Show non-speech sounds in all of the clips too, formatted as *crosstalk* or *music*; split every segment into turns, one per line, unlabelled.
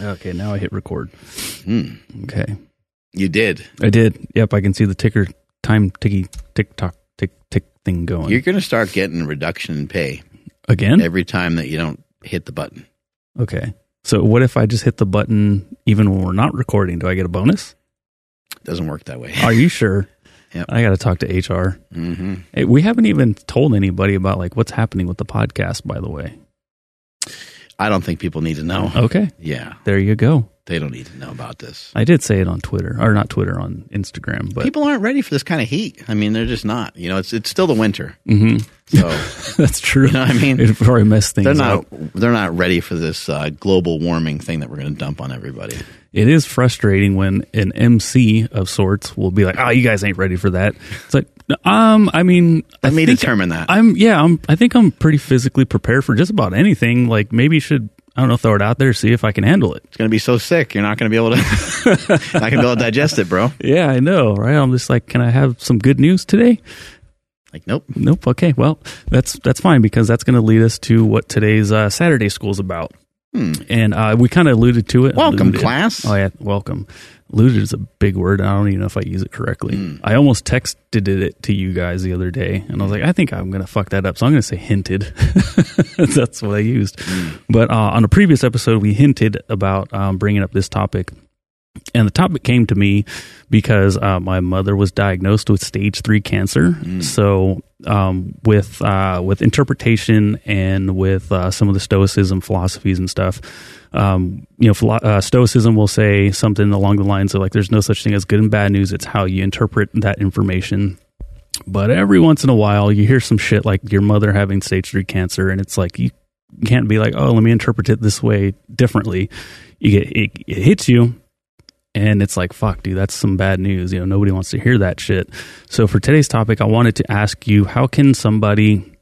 Okay, now I hit record.
Hmm.
Okay.
You did.
I did. Yep, I can see the ticker time ticky tick tock tick tick thing going.
You're going to start getting reduction in pay
Again?
every time that you don't hit the button.
Okay. So what if I just hit the button even when we're not recording? Do I get a bonus?
doesn't work that way.
Are you sure? *laughs*
Yep.
I got to talk to HR.
hmm
Hey, we haven't even told anybody about like what's happening with the podcast, by the way.
I don't think people need to know.
Okay.
Yeah,
There you go.
they don't need to know about this.
I did say it on Twitter or not Twitter on Instagram, but
people aren't ready for this kind of heat. I mean, they're just not. You know, it's it's still the winter,
Mhm.
so *laughs*
that's true.
You know what I mean?
It probably messed things
they're not
up.
they're not ready for this uh, global warming thing that we're going to dump on everybody.
It is frustrating when an MC of sorts will be like, "Oh, you guys ain't ready for that." It's like, um, I mean, I
Let me determine that.
I'm yeah, I'm. I think I'm pretty physically prepared for just about anything. Like maybe you should, I don't know, throw it out there, see if I can handle it.
It's going to be so sick, you're not going to be able to *laughs* not going to be able to digest it, bro.
Yeah, I know, right? I'm just like, can I have some good news today?
Like, nope.
Nope. Okay, well, that's that's fine because that's going to lead us to what today's uh, Saturday school is about.
Hmm.
And uh, we kind of alluded to it.
Welcome,
Alluded-
class.
Oh yeah, welcome. Alluded is a big word. I don't even know if I use it correctly.
Hmm.
I almost texted it to you guys the other day, and I was like, I think I'm going to fuck that up. So I'm going to say hinted. *laughs* That's what I used.
Hmm.
But uh, on a previous episode, we hinted about um, bringing up this topic. And the topic came to me because uh, my mother was diagnosed with stage three cancer. So, um, with uh, with interpretation and with uh, some of the Stoicism philosophies and stuff, um, you know, philo- uh, Stoicism will say something along the lines of like, "There's no such thing as good and bad news. It's how you interpret that information." But every once in a while, you hear some shit like your mother having stage three cancer, and it's like you can't be like, "Oh, let me interpret it this way differently." You get it, it hits you, and it's like, fuck, dude, that's some bad news. You know, nobody wants to hear that shit. So for today's topic, I wanted to ask you, how can somebody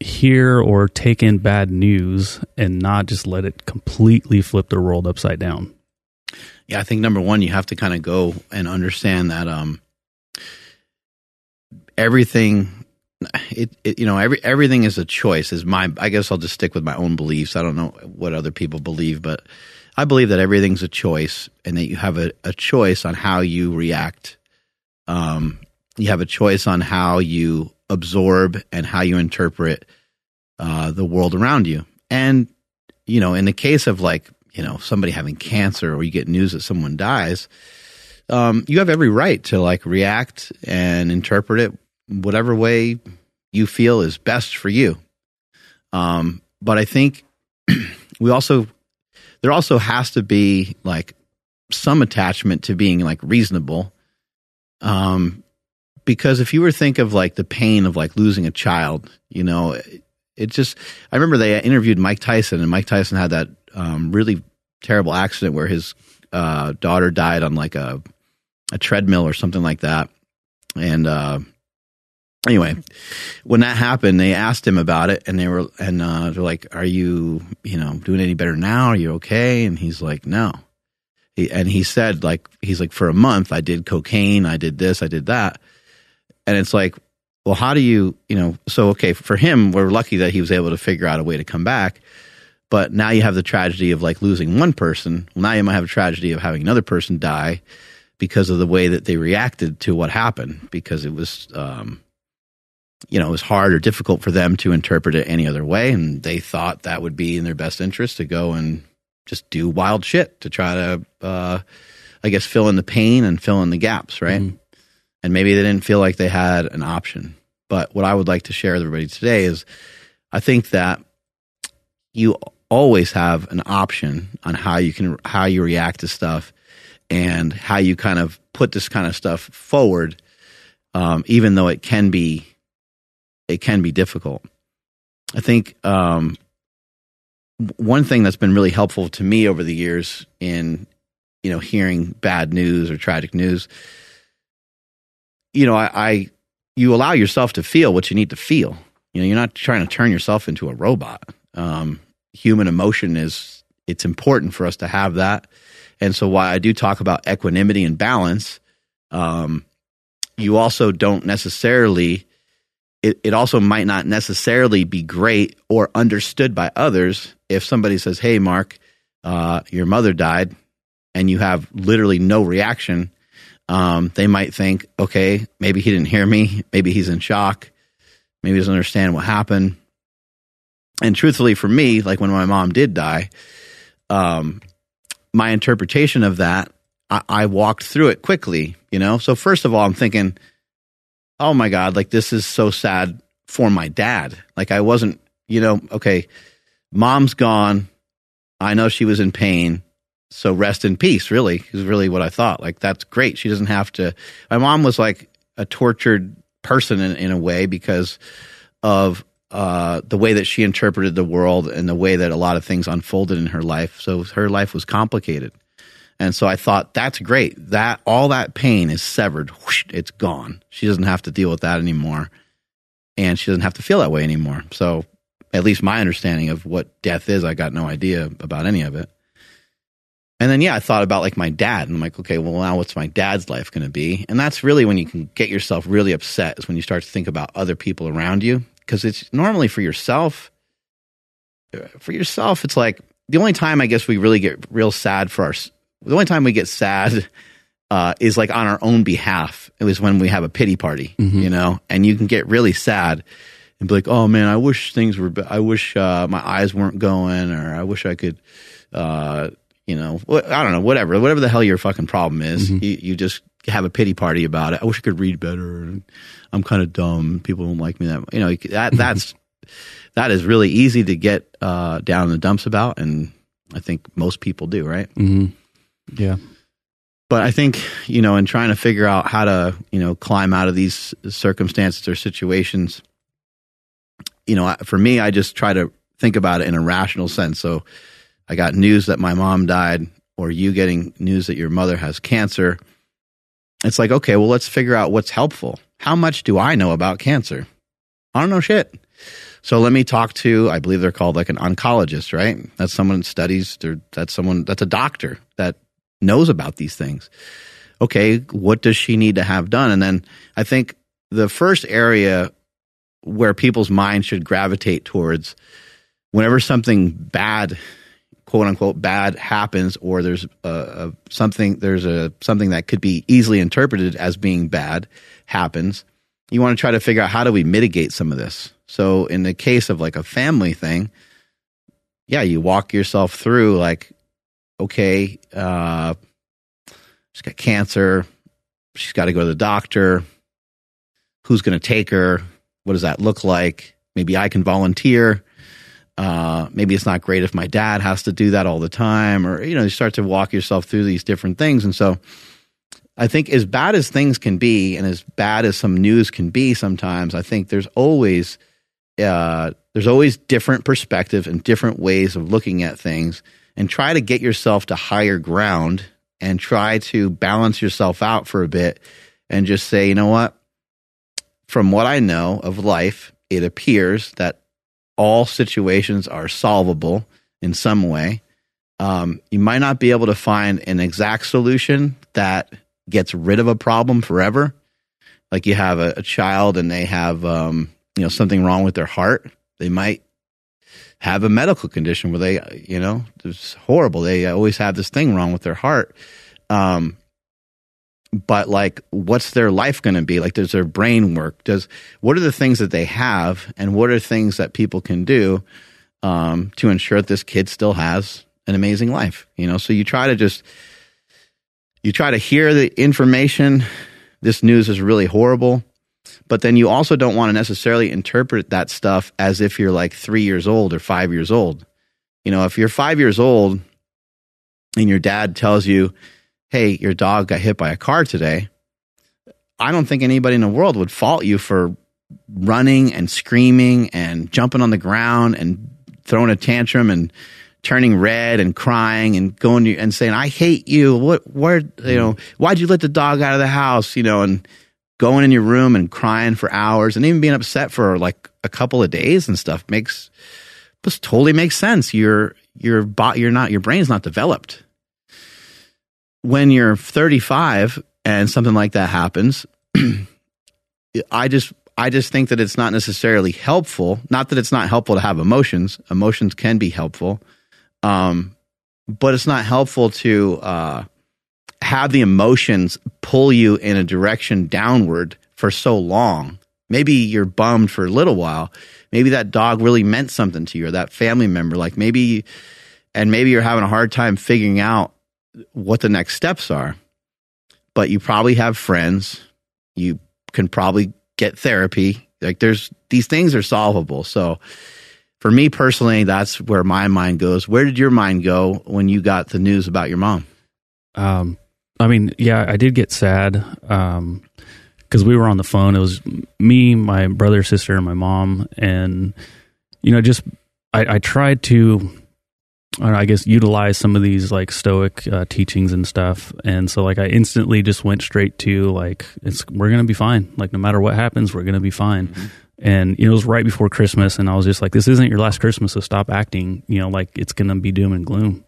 hear or take in bad news and not just let it completely flip their world upside down?
Yeah, I think number one, you have to kind of go and understand that um, everything, it, it you know every everything is a choice. Is my I guess I'll just stick with my own beliefs. I don't know what other people believe, but I believe that everything's a choice, and that you have a, a choice on how you react. Um, you have a choice on how you absorb and how you interpret uh, the world around you, and you know, in the case of like you know somebody having cancer or you get news that someone dies um, you have every right to like react and interpret it whatever way you feel is best for you um, but i think *clears throat* we also there also has to be like some attachment to being like reasonable um, because if you were to think of like the pain of like losing a child you know it, it just i remember they interviewed mike tyson and mike tyson had that um, really terrible accident where his uh, daughter died on like a a treadmill or something like that. And uh, anyway, when that happened, they asked him about it, and they were and uh, they're like, "Are you you know doing any better now? Are you okay?" And he's like, "No." He, and he said like he's like for a month I did cocaine, I did this, I did that, and it's like, well, how do you you know? So okay, for him, we're lucky that he was able to figure out a way to come back. But now you have the tragedy of like losing one person. Well, now you might have a tragedy of having another person die because of the way that they reacted to what happened. Because it was, um, you know, it was hard or difficult for them to interpret it any other way, and they thought that would be in their best interest to go and just do wild shit to try to, uh, I guess, fill in the pain and fill in the gaps, right?
Mhm.
And maybe they didn't feel like they had an option. But what I would like to share with everybody today is, I think that you always have an option on how you can how you react to stuff and how you kind of put this kind of stuff forward um, even though it can be it can be difficult. I think um, one thing that's been really helpful to me over the years in you know hearing bad news or tragic news you know i, I you allow yourself to feel what you need to feel. You know you're not trying to turn yourself into a robot. Um, human emotion is it's important for us to have that. And so why i do talk about equanimity and balance um, you also don't necessarily it, it also might not necessarily be great or understood by others if somebody says hey mark uh, your mother died and you have literally no reaction, um, they might think, okay, maybe he didn't hear me. Maybe he's in shock. Maybe he doesn't understand what happened. And truthfully, for me, like when my mom did die, um, my interpretation of that, I, I walked through it quickly, you know? So, first of all, I'm thinking, oh my God, like this is so sad for my dad. Like I wasn't, you know, okay, mom's gone. I know she was in pain. So rest in peace, really, is really what I thought. Like, that's great. She doesn't have to. My mom was like a tortured person in, in a way because of uh, the way that she interpreted the world and the way that a lot of things unfolded in her life. So her life was complicated. And so I thought, that's great. That all that pain is severed. Whoosh, it's gone. She doesn't have to deal with that anymore. And she doesn't have to feel that way anymore. So at least my understanding of what death is, I got no idea about any of it. And then, yeah, I thought about like my dad, and I'm like, okay, well, now what's my dad's life going to be? And that's really when you can get yourself really upset, is when you start to think about other people around you. Because it's normally for yourself. For yourself, it's like the only time I guess we really get real sad for our, the only time we get sad uh, is like on our own behalf. It was when we have a pity party, mm-hmm. you know, and you can get really sad and be like, oh man, I wish things were, I wish uh, my eyes weren't going, or I wish I could, uh, you know, I don't know, whatever, whatever the hell your fucking problem is, mm-hmm. you, you, just have a pity party about it. I wish I could read better. I'm kind of dumb. People don't like me that, you know, that, that's, that is really easy to get uh, down in the dumps about. And I think most people do, right?
Mm-hmm. Yeah.
But I think, you know, in trying to figure out how to, you know, climb out of these circumstances or situations, you know, for me, I just try to think about it in a rational sense. So, I got news that my mom died, or you getting news that your mother has cancer. It's like, okay, well, let's figure out what's helpful. How much do I know about cancer? I don't know shit. So let me talk to, I believe they're called like an oncologist, right? That's someone that studies, that's someone, that's a doctor that knows about these things. Okay, what does she need to have done? And then I think the first area where people's minds should gravitate towards whenever something bad quote unquote bad happens or there's a, a, something there's a something that could be easily interpreted as being bad happens you want to try to figure out how do we mitigate some of this so in the case of like a family thing yeah you walk yourself through like okay uh she's got cancer she's got to go to the doctor who's going to take her what does that look like maybe i can volunteer uh, maybe it's not great if my dad has to do that all the time, or you know, you start to walk yourself through these different things. And so, I think as bad as things can be, and as bad as some news can be, sometimes I think there's always uh, there's always different perspective and different ways of looking at things, and try to get yourself to higher ground and try to balance yourself out for a bit, and just say, you know what, from what I know of life, it appears that all situations are solvable in some way. Um, you might not be able to find an exact solution that gets rid of a problem forever. Like you have a, a child and they have, um, you know, something wrong with their heart. They might have a medical condition where they, you know, it's horrible. They always have this thing wrong with their heart. Um, but like what's their life going to be? Like does their brain work? Does what are the things that they have and what are things that people can do um, to ensure that this kid still has an amazing life you know? So you try to just you try to hear the information. This news is really horrible but then you also don't want to necessarily interpret that stuff as if you're like three years old or five years old you know if you're five years old and your dad tells you hey, your dog got hit by a car today, I don't think anybody in the world would fault you for running and screaming and jumping on the ground and throwing a tantrum and turning red and crying and going to, and saying, I hate you. What, where, you know, why'd you let the dog out of the house? You know, and going in your room and crying for hours and even being upset for like a couple of days and stuff makes, this totally makes sense. Your, your, you're not, your brain's not developed when you're 35 and something like that happens, *clears throat* I just I just think that it's not necessarily helpful. Not that it's not helpful to have emotions. Emotions can be helpful. Um, but it's not helpful to uh, have the emotions pull you in a direction downward for so long. Maybe you're bummed for a little while. Maybe that dog really meant something to you or that family member. Like maybe, and maybe you're having a hard time figuring out what the next steps are. But you probably have friends. You can probably get therapy. Like there's these things are solvable. So for me personally, that's where my mind goes. Where did your mind go when you got the news about your mom?
Um, I mean, yeah, I did get sad. Um, because we were on the phone. It was me, my brother, sister, and my mom, and you know, just I, I tried to, I, know, I, guess, utilize some of these like Stoic uh, teachings and stuff, and so like I instantly just went straight to like it's we're gonna be fine. Like no matter what happens, we're gonna be fine. Mm-hmm. And you know, it was right before Christmas, and I was just like, "This isn't your last Christmas, so stop acting, you know, like it's gonna be doom and gloom."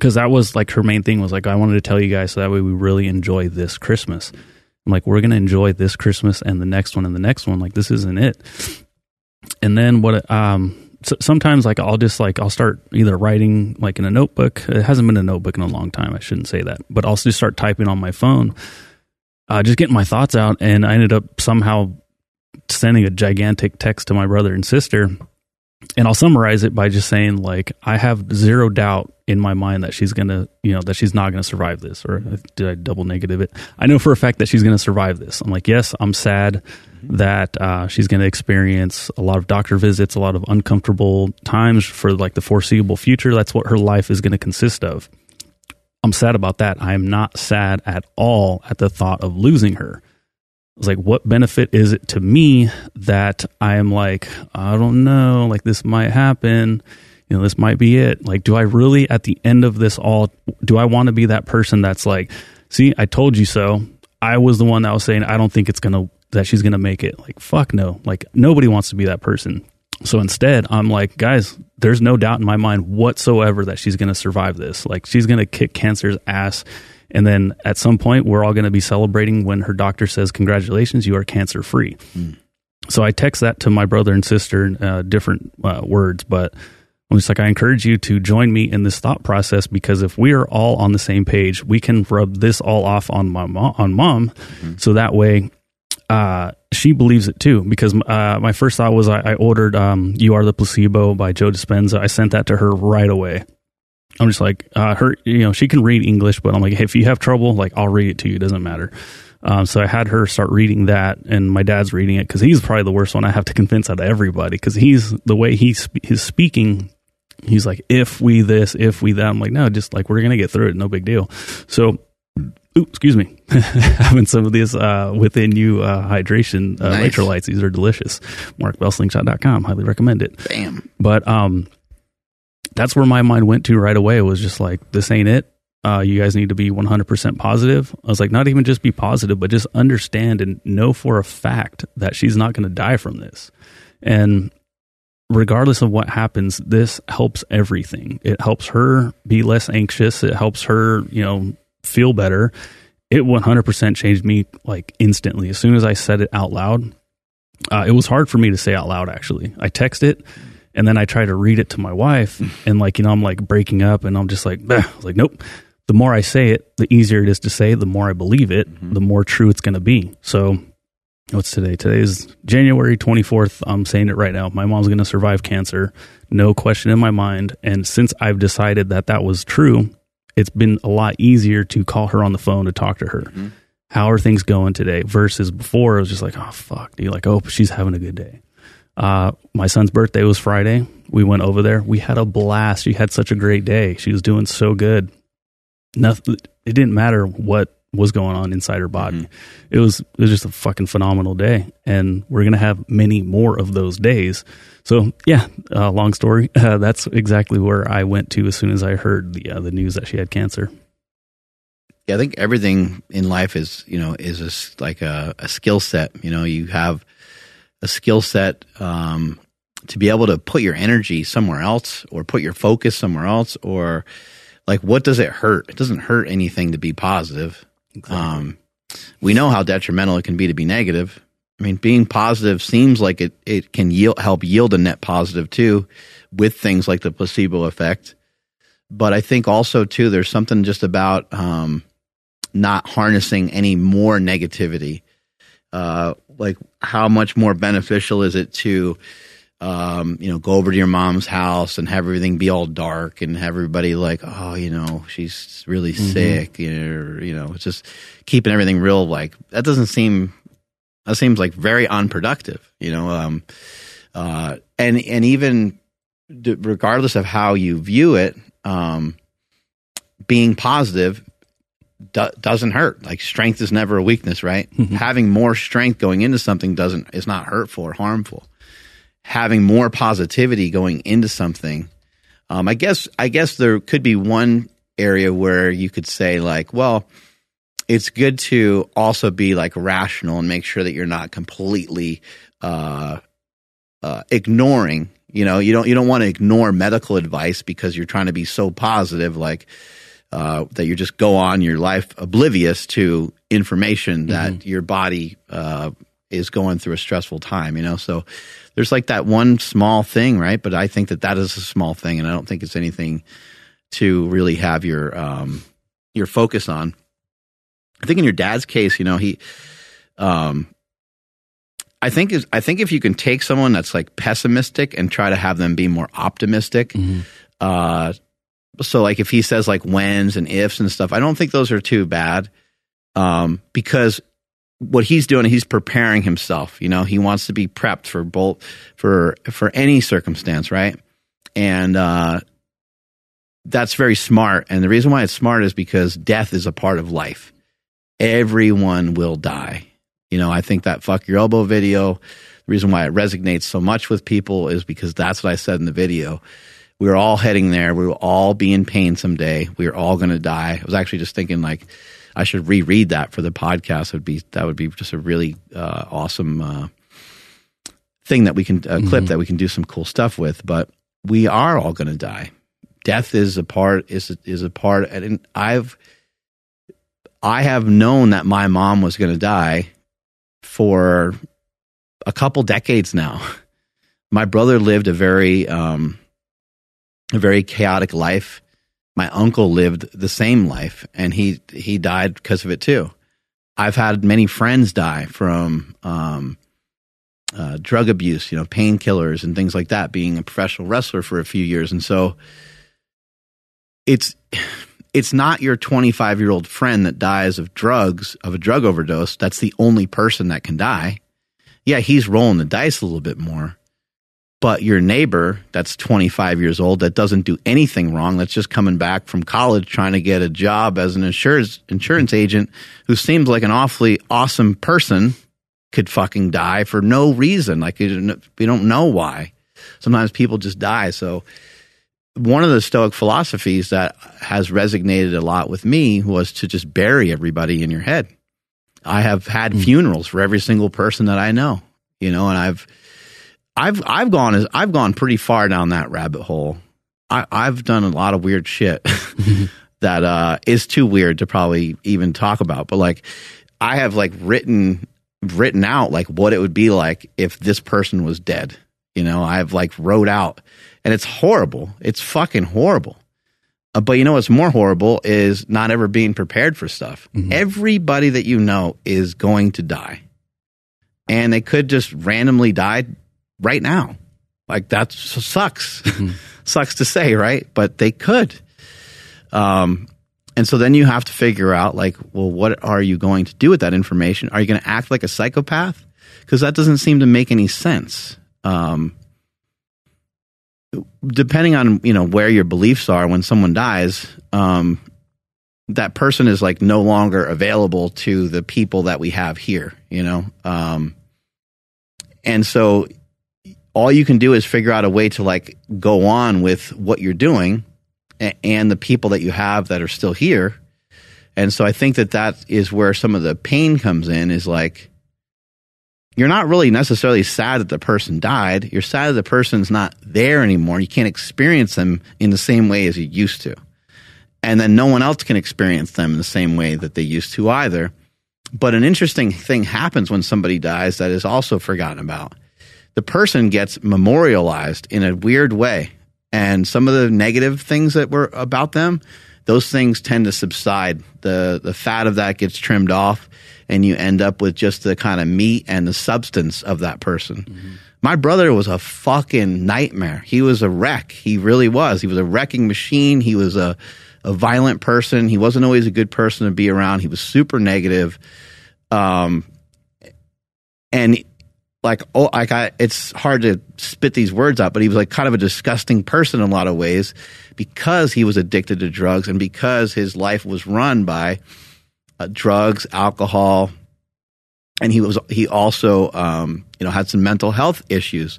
Because that was like her main thing was like, I wanted to tell you guys so that way we really enjoy this Christmas. I'm like, we're to enjoy this Christmas and the next one and the next one. Like, this isn't it. And then what, um, so sometimes like I'll just like, I'll start either writing like in a notebook. It hasn't been a notebook in a long time. I shouldn't say that, but I'll just start typing on my phone, uh, just getting my thoughts out. And I ended up somehow sending a gigantic text to my brother and sister and I'll summarize it by just saying like I have zero doubt in my mind that she's gonna you know that she's not gonna survive this. Or did I double negative it? I know for a fact that she's gonna survive this. I'm like yes I'm sad mm-hmm. that uh, she's gonna experience a lot of doctor visits a lot of uncomfortable times for like the foreseeable future. That's what her life is gonna consist of. I'm sad about that. I am not sad at all at the thought of losing her was like, what benefit is it to me that I am like, I don't know, like this might happen, you know, this might be it. Like, do I really, at the end of this all, do I want to be that person that's like, see, I told you so. I was the one that was saying, I don't think it's going to, that she's going to make it. Like, fuck no. Like, nobody wants to be that person. So instead, I'm like, guys, there's no doubt in my mind whatsoever that she's going to survive this. Like, she's going to kick cancer's ass and then at some point, we're all going to be celebrating when her doctor says, Congratulations, you are cancer free. Mm. So I text that to my brother and sister, uh, different uh, words, but I'm just like, I encourage you to join me in this thought process because if we are all on the same page, we can rub this all off on my mom, on mom. Mm-hmm. So that way, uh, she believes it too. Because uh, my first thought was I, I ordered um, "You Are the Placebo" by Joe Dispenza. I sent that to her right away. I'm just like, uh, her, you know, she can read English, but I'm like, hey, if you have trouble, like, I'll read it to you. It doesn't matter. Um, so I had her start reading that, and my dad's reading it because he's probably the worst one I have to convince out of everybody because he's the way he's he's speaking. He's like, if we this, if we that. I'm like, no, just like we're gonna get through it, no big deal. So, ooh, excuse me, *laughs* having some of these uh, within you uh, hydration uh, nice. electrolytes. These are delicious. MarkBellslingshot.com, highly recommend it.
Bam.
But um, that's where my mind went to right away. It was just like, this ain't it. Uh, you guys need to be 100% positive. I was like, not even just be positive, but just understand and know for a fact that she's not going to die from this. And regardless of what happens, this helps everything. It helps her be less anxious. It helps her, you know, feel better. It 100% changed me like instantly. As soon as I said it out loud, uh, it was hard for me to say out loud, actually. I text it and then I try to read it to my wife, *laughs* and like you know, I'm like breaking up, and I'm just like, I was like, nope. The more I say it, the easier it is to say. The more I believe it, mm-hmm. the more true it's going to be. So, what's today? Today is January 24th. I'm saying it right now. My mom's going to survive cancer, no question in my mind. And since I've decided that that was true, it's been a lot easier to call her on the phone to talk to her. Mm-hmm. How are things going today? Versus before, it was just like, oh fuck, dude. Like, oh, she's having a good day. Uh, my son's birthday was Friday. We went over there. We had a blast. She had such a great day. She was doing so good. Nothing. It didn't matter what was going on inside her body. Mm-hmm. It was it was just a fucking phenomenal day, and we're gonna have many more of those days. So yeah, uh, long story. *laughs* Uh, that's exactly where I went to as soon as I heard the uh, the news that she had cancer.
Yeah, I think everything in life is you know is a, like a, a skill set. You know, you have a skill set um, to be able to put your energy somewhere else or put your focus somewhere else or like what does it hurt it doesn't hurt anything to be positive exactly. um, we know how detrimental it can be to be negative i mean being positive seems like it, it can yield, help yield a net positive too with things like the placebo effect but I think also too, there's something just about um, not harnessing any more negativity. Uh, like, how much more beneficial is it to, um, you know, go over to your mom's house and have everything be all dark and have everybody like, oh, you know, she's really
Mm-hmm.
sick, you know, or, you know, it's just keeping everything real. Like, that doesn't seem, that seems like very unproductive, you know. Um, uh, and and even regardless of how you view it, um, being positive do- doesn't hurt. Like strength is never a weakness, right? Having more strength going into something doesn't is not hurtful or harmful. Having more positivity going into something, um, I guess I guess there could be one area where you could say like, well, it's good to also be like rational and make sure that you're not completely uh, uh, ignoring. You know, you don't you don't want to ignore medical advice because you're trying to be so positive, like uh, that you just go on your life oblivious to information that your body uh, is going through a stressful time. You know, so there's like that one small thing, right? But I think that that is a small thing, and I don't think it's anything to really have your um, your focus on. I think in your dad's case, you know, he, um, I think is I think if you can take someone that's like pessimistic and try to have them be more optimistic, uh, so like if he says like whens and ifs and stuff, I don't think those are too bad, um, because what he's doing, he's preparing himself. You know, he wants to be prepped for both for for any circumstance, right? And uh, that's very smart. And the reason why it's smart is because death is a part of life. Everyone will die. You know, I think that fuck your elbow video, the reason why it resonates so much with people is because that's what I said in the video. We are all heading there. We will all be in pain someday. We are all going to die. I was actually just thinking like I should reread that for the podcast. It would be that would be just a really uh, awesome uh, thing that we can a clip that we can do some cool stuff with. But we are all going to die. Death is a part is is a part, and I've I have known that my mom was going to die for a couple decades now. *laughs* My brother lived a very um, a very chaotic life. My uncle lived the same life, and he he died because of it too. I've had many friends die from um, uh, drug abuse, you know, painkillers and things like that. Being a professional wrestler for a few years, and so it's it's not your 25 year old friend that dies of drugs of a drug overdose. That's the only person that can die. Yeah, he's rolling the dice a little bit more. But your neighbor that's 25 years old that doesn't do anything wrong, that's just coming back from college trying to get a job as an insurance insurance agent who seems like an awfully awesome person could fucking die for no reason. Like you don't- we don't know why. Sometimes people just die. So one of the Stoic philosophies that has resonated a lot with me was to just bury everybody in your head. I have had hmm. funerals for every single person that I know, you know, and I've I've I've gone as I've gone pretty far down that rabbit hole. I, I've done a lot of weird shit *laughs* that uh, is too weird to probably even talk about. But like, I have like written written out like what it would be like if this person was dead. You know, I've like wrote out, and it's horrible. It's fucking horrible. Uh, but you know what's more horrible is not ever being prepared for stuff. Everybody that you know is going to die, and they could just randomly die right now. Like that sucks. *laughs* sucks to say, right? But they could. Um, and so then you have to figure out, like, well, what are you going to do with that information? Are you going to act like a psychopath? Because that doesn't seem to make any sense. Um, depending on you know where your beliefs are when someone dies, um, that person is like no longer available to the people that we have here. You know, um, and so all you can do is figure out a way to like go on with what you're doing and the people that you have that are still here. And so I think that that is where some of the pain comes in is like you're not really necessarily sad that the person died. You're sad that the person's not there anymore. You can't experience them in the same way as you used to. And then no one else can experience them in the same way that they used to either. But an interesting thing happens when somebody dies that is also forgotten about the person gets memorialized in a weird way. and some of the negative things that were about them, those things tend to subside. The the fat of that gets trimmed off, and you end up with just the kind of meat and the substance of that person. Mm-hmm. My brother was a fucking nightmare. He was a wreck. He really was. He was a wrecking machine. He was a a violent person. He wasn't always a good person to be around. He was super negative. Um, and like oh like I it's hard to spit these words out, but he was like kind of a disgusting person in a lot of ways because he was addicted to drugs and because his life was run by uh, drugs, alcohol, and he was he also um, you know had some mental health issues.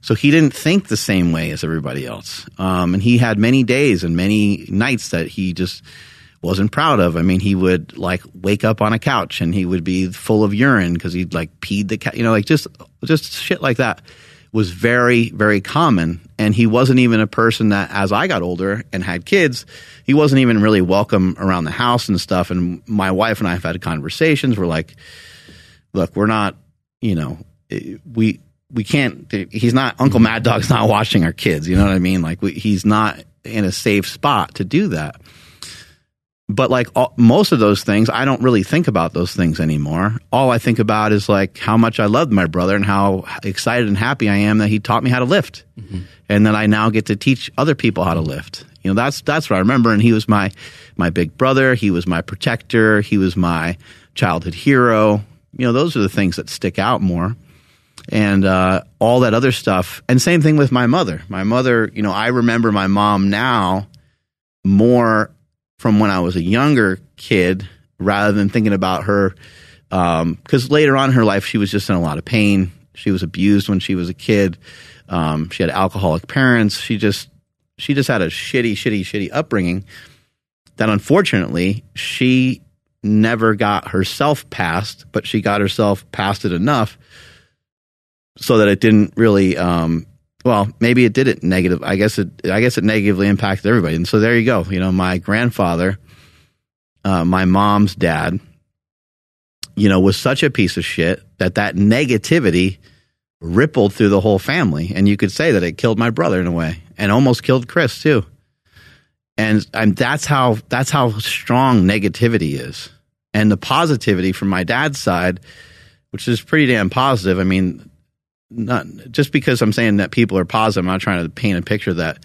So he didn't think the same way as everybody else, um, and he had many days and many nights that he just wasn't proud of. I mean, he would like wake up on a couch and he would be full of urine because he'd like peed the cat, you know, like just just shit like that was very very common. And he wasn't even a person that, as I got older and had kids, he wasn't even really welcome around the house and stuff. And my wife and I have had conversations. We're like, look, we're not, you know, eh, we we can't. He's not Uncle Mad Dog's not watching our kids. You know what I mean? Like we, he's not in a safe spot to do that but like all, most of those things, I don't really think about those things anymore. All I think about is like how much I loved my brother and how excited and happy I am that he taught me how to lift, mm-hmm. and that I now get to teach other people how to lift. You know, that's that's what I remember. And he was my my big brother. He was my protector. He was my childhood hero. You know, those are the things that stick out more. And uh, all that other stuff. And same thing with my mother. My mother, you know, I remember my mom now more from when I was a younger kid rather than thinking about her. Because um, later on in her life, she was just in a lot of pain. She was abused when she was a kid. Um, she had alcoholic parents. She just she just had a shitty, shitty, shitty upbringing. That unfortunately she never got herself past, but she got herself past it enough so that it didn't really um, well, maybe it did it negative. I guess it. I guess it negatively impacted everybody. And so there you go. You know, my grandfather, uh, my mom's dad, you know, was such a piece of shit that that negativity rippled through the whole family. And you could say that it killed my brother in a way, and almost killed Chris too. And and that's how that's how strong negativity is. And the positivity from my dad's side, which is pretty damn positive. I mean, not just because I'm saying that people are positive. I'm not trying to paint a picture that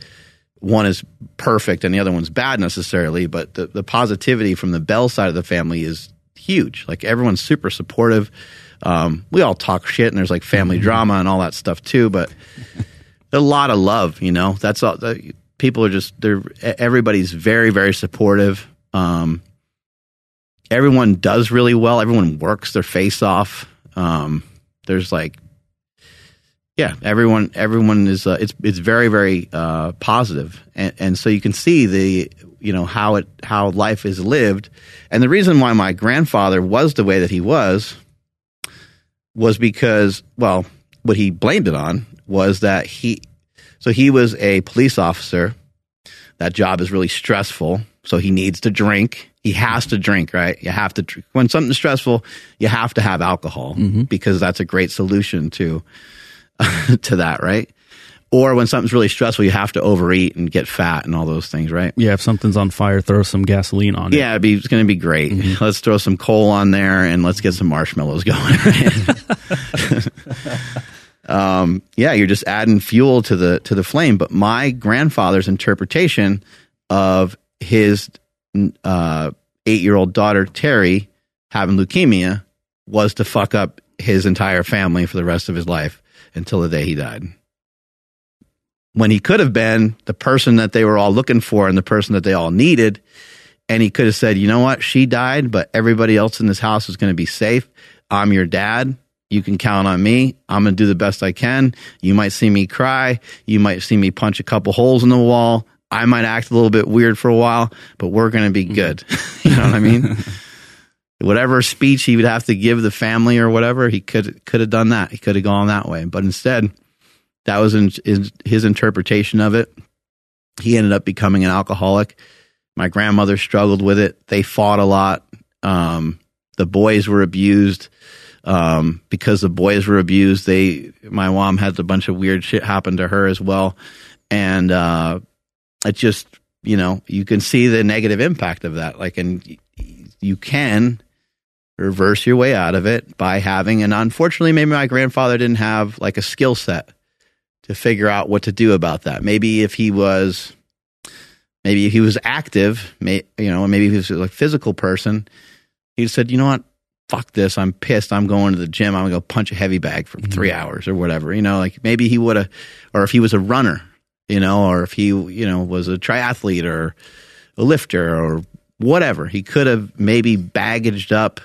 one is perfect and the other one's bad necessarily, but the, the positivity from the Bell side of the family is huge. Like everyone's super supportive. Um, we all talk shit and there's like family mm-hmm. drama and all that stuff too, but *laughs* a lot of love, you know, that's all the, people are just, they're, everybody's very, very supportive. Um, everyone does really well. Everyone works their face off. Um, there's like yeah, everyone everyone is uh, it's it's very very uh, positive, and, and so you can see the you know how it how life is lived, and the reason why my grandfather was the way that he was was because well, what he blamed it on was that he so he was a police officer. That job is really stressful, so he needs to drink. He has to drink, right? You have to when something's stressful, you have to have alcohol mm-hmm. because that's a great solution to *laughs* to that, right? Or when something's really stressful, you have to overeat and get fat and all those things, right?
Yeah, if something's on fire, throw some gasoline on
it. Yeah, be, it's going to be great. Mm-hmm. *laughs* Let's throw some coal on there and let's get some marshmallows going. *laughs* um, yeah, you're just adding fuel to the to the flame. But my grandfather's interpretation of his uh, eight year old daughter Terry having leukemia was to fuck up his entire family for the rest of his life until the day he died. When he could have been the person that they were all looking for and the person that they all needed. And he could have said, you know what? She died, but everybody else in this house is going to be safe. I'm your dad. You can count on me. I'm going to do the best I can. You might see me cry. You might see me punch a couple holes in the wall. I might act a little bit weird for a while, but we're going to be mm-hmm. good. *laughs* you know what I mean? *laughs* whatever speech he would have to give the family or whatever, he could could have done that. He could have gone that way, but instead, that was in, his, his interpretation of it. He ended up becoming an alcoholic. My grandmother struggled with it. They fought a lot. Um, the boys were abused. Um, because the boys were abused, they my mom had a bunch of weird shit happen to her as well. and uh, it just you know you can see the negative impact of that. Like, and you can reverse your way out of it by having. And unfortunately, maybe my grandfather didn't have like a skill set to figure out what to do about that. Maybe if he was, maybe if he was active, may, you know, maybe he was a physical person, he said, you know what, fuck this, I'm pissed, I'm going to the gym, I'm gonna go punch a heavy bag for mm-hmm. three hours or whatever. You know, like maybe he would have, or if he was a runner, you know, or if he, you know, was a triathlete or a lifter or whatever, he could have maybe baggaged up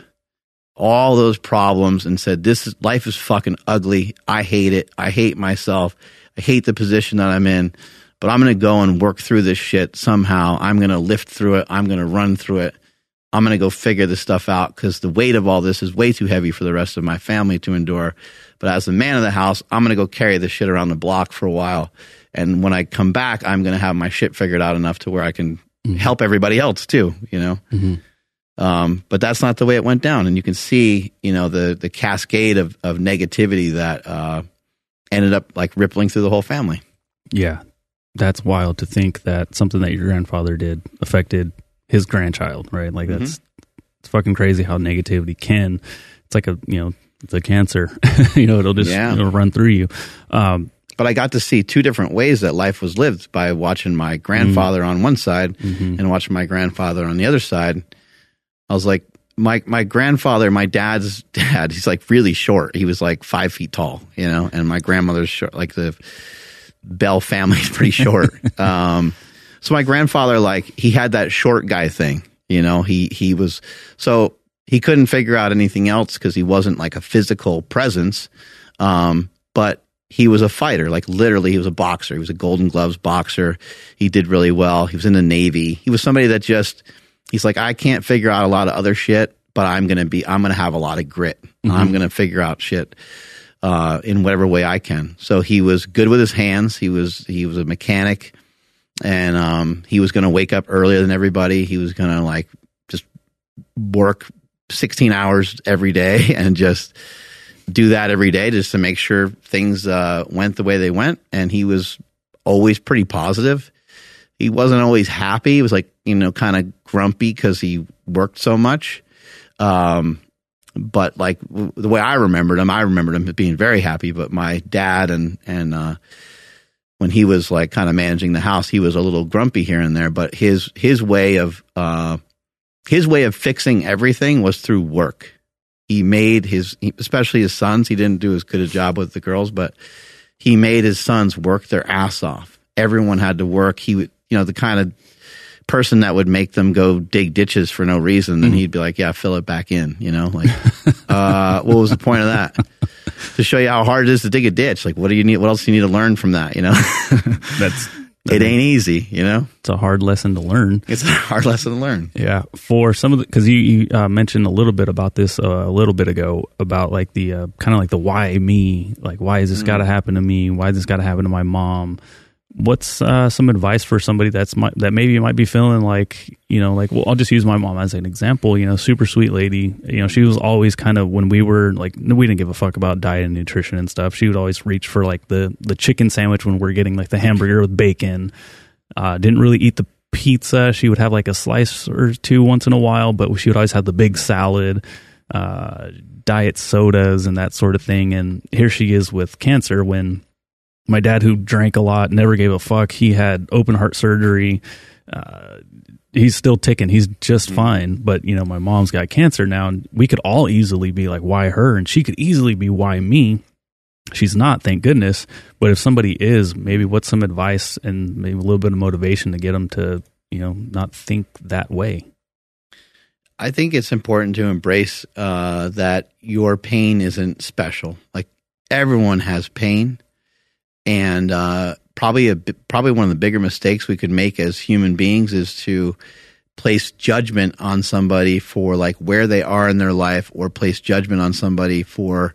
all those problems and said, "This is life is fucking ugly. I hate it. I hate myself. I hate the position that I'm in." But I'm going to go and work through this shit somehow. I'm going to lift through it. I'm going to run through it. I'm going to go figure this stuff out because the weight of all this is way too heavy for the rest of my family to endure. But as the man of the house, I'm going to go carry this shit around the block for a while. And when I come back, I'm going to have my shit figured out enough to where I can mm-hmm. help everybody else too, you know? Mm-hmm. Um, but that's not the way it went down. And you can see, you know, the, the cascade of, of negativity that, uh, ended up like rippling through the whole family.
Yeah. That's wild to think that something that your grandfather did affected his grandchild, right? Like mm-hmm. that's, it's fucking crazy how negativity can, it's like a, you know, it's a cancer, *laughs* you know, it'll just yeah. it'll run through you. Um,
but I got to see two different ways that life was lived by watching my grandfather mm-hmm. on one side mm-hmm. and watching my grandfather on the other side. I was like, my my grandfather, my dad's *laughs* dad, he's like really short. He was like five feet tall, you know, and my grandmother's short. Like the Bell family's pretty short. *laughs* um, so my grandfather, like, he had that short guy thing, you know. He he was so he couldn't figure out anything else because he wasn't like a physical presence. Um, but he was a fighter, like literally, he was a boxer. He was a Golden Gloves boxer. He did really well. He was in the Navy. He was somebody that just he's like, I can't figure out a lot of other shit, but I'm gonna be, I'm gonna have a lot of grit. Mm-hmm. I'm gonna figure out shit uh, in whatever way I can. So he was good with his hands. He was he was a mechanic, and um, he was gonna wake up earlier than everybody. He was gonna like just work 16 hours every day *laughs* and just do that every day just to make sure things uh, went the way they went. And he was always pretty positive he wasn't always happy. He was like, you know, kind of grumpy because he worked so much. Um, but like the way I remembered him, I remembered him being very happy. But my dad and and uh, when he was like kind of managing the house, he was a little grumpy here and there. But his his way of uh, his way of fixing everything was through work. He made his, especially his sons. He didn't do as good a job with the girls, but he made his sons work their ass off. Everyone had to work. He would you know, the kind of person that would make them go dig ditches for no reason, then mm. he'd be like, "Yeah, fill it back in." You know, like, uh, what was the point of that? to show you how hard it is to dig a ditch. Like, what do you need? What else do you need to learn from that? You know, *laughs* that's *laughs* it ain't easy. You know,
it's a hard lesson to learn.
It's a hard lesson to learn.
Yeah, for some of the because you, you uh, mentioned a little bit about this uh, a little bit ago about like the uh, kind of like the why me, like why has this mm. got to happen to me? Why has this got to happen to my mom? What's uh, some advice for somebody that's my, that maybe might be feeling like you know like well I'll just use my mom as an example you know super sweet lady. You know she was always kind of when we were like we didn't give a fuck about diet and nutrition and stuff. She would always reach for like the the chicken sandwich when we're getting like the hamburger with bacon. Uh, didn't really eat the pizza. She would have like a slice or two once in a while but she would always have the big salad uh, diet sodas and that sort of thing. And here she is with cancer when my dad who drank a lot never gave a fuck. He had open heart surgery. Uh, he's still ticking. He's just mm-hmm. fine. But you know my mom's got cancer now and we could all easily be like why her? And she could easily be why me? She's not thank goodness. But if somebody is maybe what's some advice and maybe a little bit of motivation to get them to you know not think that way?
I think it's important to embrace uh, that your pain isn't special. Like everyone has pain and uh, probably a probably one of the bigger mistakes we could make as human beings is to place judgment on somebody for like where they are in their life or place judgment on somebody for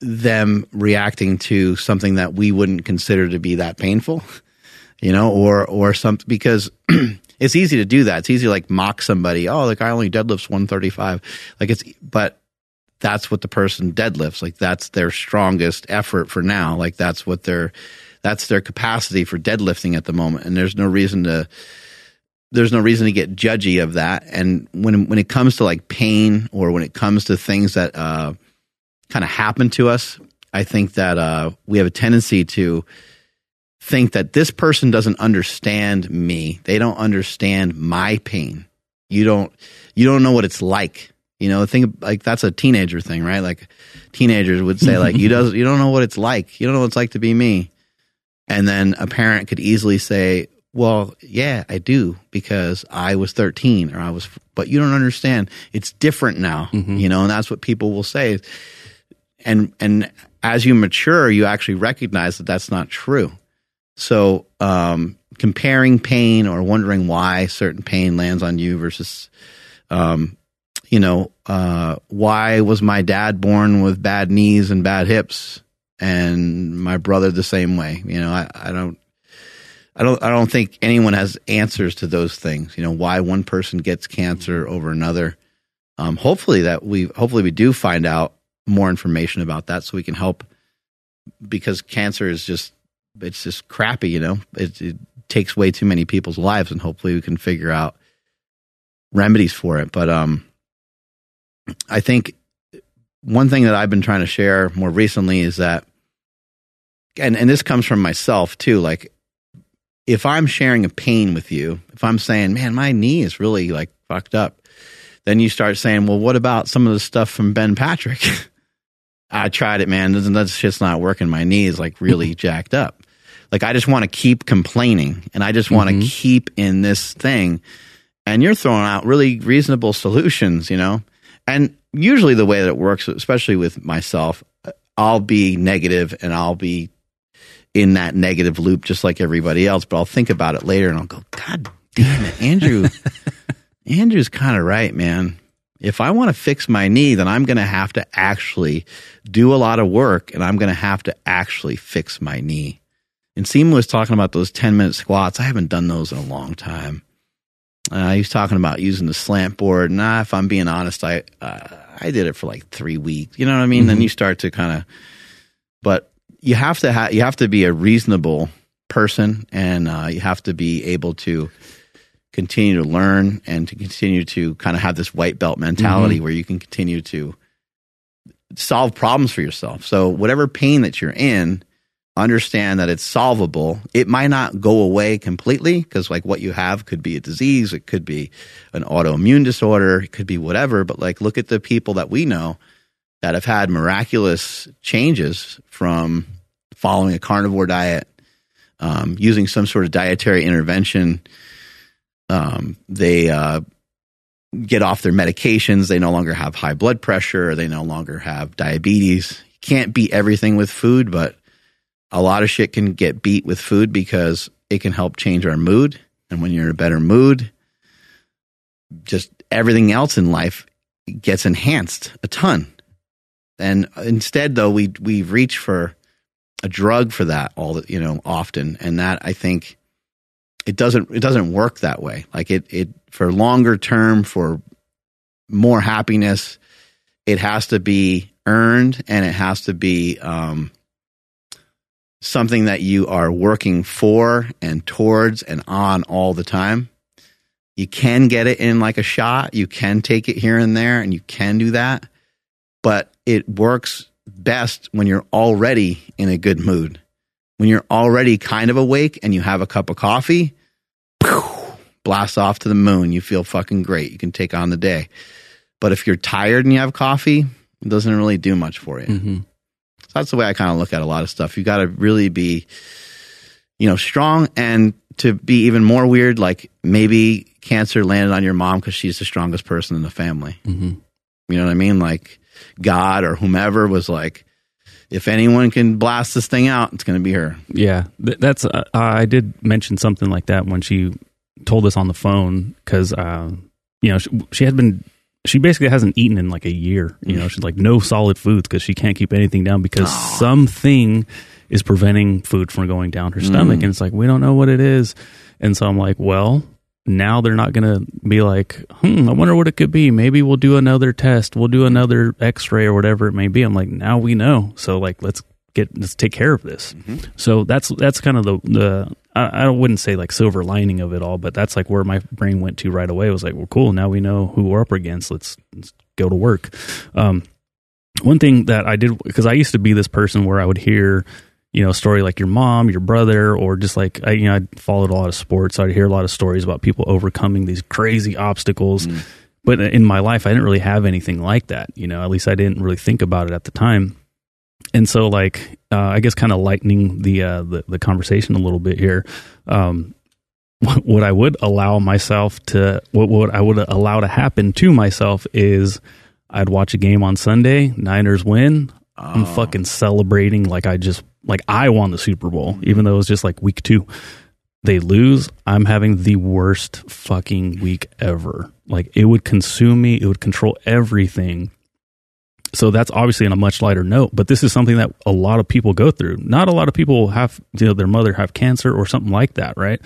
them reacting to something that we wouldn't consider to be that painful you know or or something because *clears throat* it's easy to do that. It's easy to like mock somebody. Oh the guy only deadlifts 135 like it's but that's what the person deadlifts like that's their strongest effort for now like that's what they're That's their capacity for deadlifting at the moment, and there's no reason to there's no reason to get judgy of that. And when when it comes to like pain or when it comes to things that uh, kind of happen to us, I think that uh, we have a tendency to think that this person doesn't understand me. They don't understand my pain. You don't you don't know what it's like. You know, think like that's a teenager thing, right? Like teenagers would say like you *laughs* does you don't know what it's like. You don't know what it's like to be me. And then a parent could easily say, "Well, yeah, I do because I was 13 or I was but you don't understand. It's different now."
Mhm.
You know, and that's what people will say. And and as you mature, you actually recognize that that's not true. So, um, comparing pain or wondering why certain pain lands on you versus, um, you know, uh, why was my dad born with bad knees and bad hips, and my brother the same way? You know, I, I don't, I don't, I don't think anyone has answers to those things. You know, why one person gets cancer over another. Um, hopefully that we, hopefully we do find out more information about that, so we can help. Because cancer is just it's just crappy, you know. It, it takes way too many people's lives, and hopefully we can figure out remedies for it. But um, I think one thing that I've been trying to share more recently is that, and and this comes from myself too. Like, if I'm sharing a pain with you, if I'm saying, "Man, my knee is really like fucked up," then you start saying, "Well, what about some of the stuff from Ben Patrick?" *laughs* I tried it, man. That shit's not working. My knee is like really *laughs* jacked up. Like I just want to keep complaining and I just want to
Mhm.
keep in this thing. And you're throwing out really reasonable solutions, you know? And usually the way that it works, especially with myself, I'll be negative and I'll be in that negative loop just like everybody else, but I'll think about it later and I'll go, God damn it, Andrew. *laughs* Andrew's kind of right, man. If I want to fix my knee, then I'm going to have to actually do a lot of work and I'm going to have to actually fix my knee. And Seema was talking about those 10 minute squats. I haven't done those in a long time. Uh, he was talking about using the slant board. Nah, if I'm being honest, I uh, I did it for like three weeks. You know what I mean? Then you start to kind of, but you have to have you have to be a reasonable person, and uh, you have to be able to continue to learn and to continue to kind of have this white belt mentality where you can continue to solve problems for yourself. So whatever pain that you're in, understand that it's solvable. It might not go away completely because like what you have could be a disease, it could be an autoimmune disorder, it could be whatever, but like look at the people that we know that have had miraculous changes from following a carnivore diet, um, using some sort of dietary intervention. Um, they uh, get off their medications. They no longer have high blood pressure. They no longer have diabetes. Can't beat everything with food, but a lot of shit can get beat with food because it can help change our mood. And when you're in a better mood, just everything else in life gets enhanced a ton. And instead, though, we we reach for a drug for that all the you know often, and that I think it doesn't it doesn't work that way. Like it it for longer term for more happiness, it has to be earned and it has to be um, something that you are working for and towards and on all the time. You can get it in like a shot. You can take it here and there, and you can do that. But it works best when you're already in a good mood. When you're already kind of awake and you have a cup of coffee, blast off to the moon. You feel fucking great. You can take on the day. But if you're tired and you have coffee, it doesn't really do much for you.
hmm
So that's the way I kind of look at a lot of stuff. You got to really be, you know, strong and to be even more weird, like maybe cancer landed on your mom because she's the strongest person in the family.
hmm
You know what I mean? Like God or whomever was like, if anyone can blast this thing out, it's going to be her.
Yeah, that's. Uh, I did mention something like that when she told us on the phone because, uh, you know, she, she had been. She basically hasn't eaten in like a year. You know, she's like no solid foods because she can't keep anything down because something is preventing food from going down her stomach, and it's like we don't know what it is. And so I'm like, well, now they're not going to be like, hmm, I wonder what it could be. Maybe we'll do another test. We'll do another x ray or whatever it may be. I'm like, now we know. So, like, let's get let's take care of this.
Mm-hmm.
So that's that's kind of the the I, I wouldn't say like silver lining of it all, but that's like where my brain went to right away. It was like, well, cool. Now we know who we're up against. Let's, let's go to work. Um, one thing that I did because I used to be this person where I would hear, you know, a story like your mom, your brother, or just like I, you know, I followed a lot of sports. So I'd hear a lot of stories about people overcoming these crazy obstacles. But in my life, I didn't really have anything like that. You know, at least I didn't really think about it at the time. And so, like, uh, I guess, kind of lightening the, uh, the the conversation a little bit here. Um, what, *laughs* what I would allow myself to, what what I would allow to happen to myself is, I'd watch a game on Sunday, Niners win. I'm fucking celebrating like I just like I won the Super Bowl, even though it was just like week two. They lose, I'm having the worst fucking week ever. Like it would consume me, it would control everything. So that's obviously on a much lighter note, but this is something that a lot of people go through. Not a lot of people have, you know, their mother have cancer or something like that, right?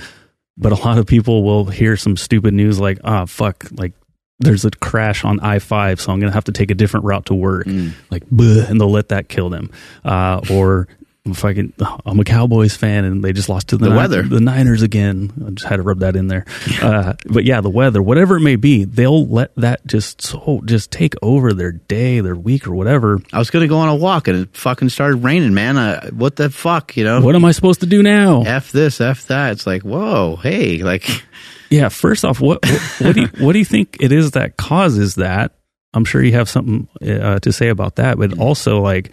But a lot of people will hear some stupid news like, ah, fuck, like there's a crash on I five, so I'm gonna have to take a different route to work. Like, and they'll let that kill them. Uh, or I can, I'm a Cowboys fan, and they just lost to the,
The weather.
the Niners again. I just had to rub that in there. Uh, but yeah, the weather, whatever it may be, they'll let that just so just take over their day, their week, or whatever.
I was going to go on a walk and it fucking started raining, man. Uh, what the fuck, you know?
What am I supposed to do now?
F this, F that. It's like, whoa, hey, like, *laughs*
Yeah, first off, what what, what do you, what do you think it is that causes that? I'm sure you have something uh, to say about that, but also like,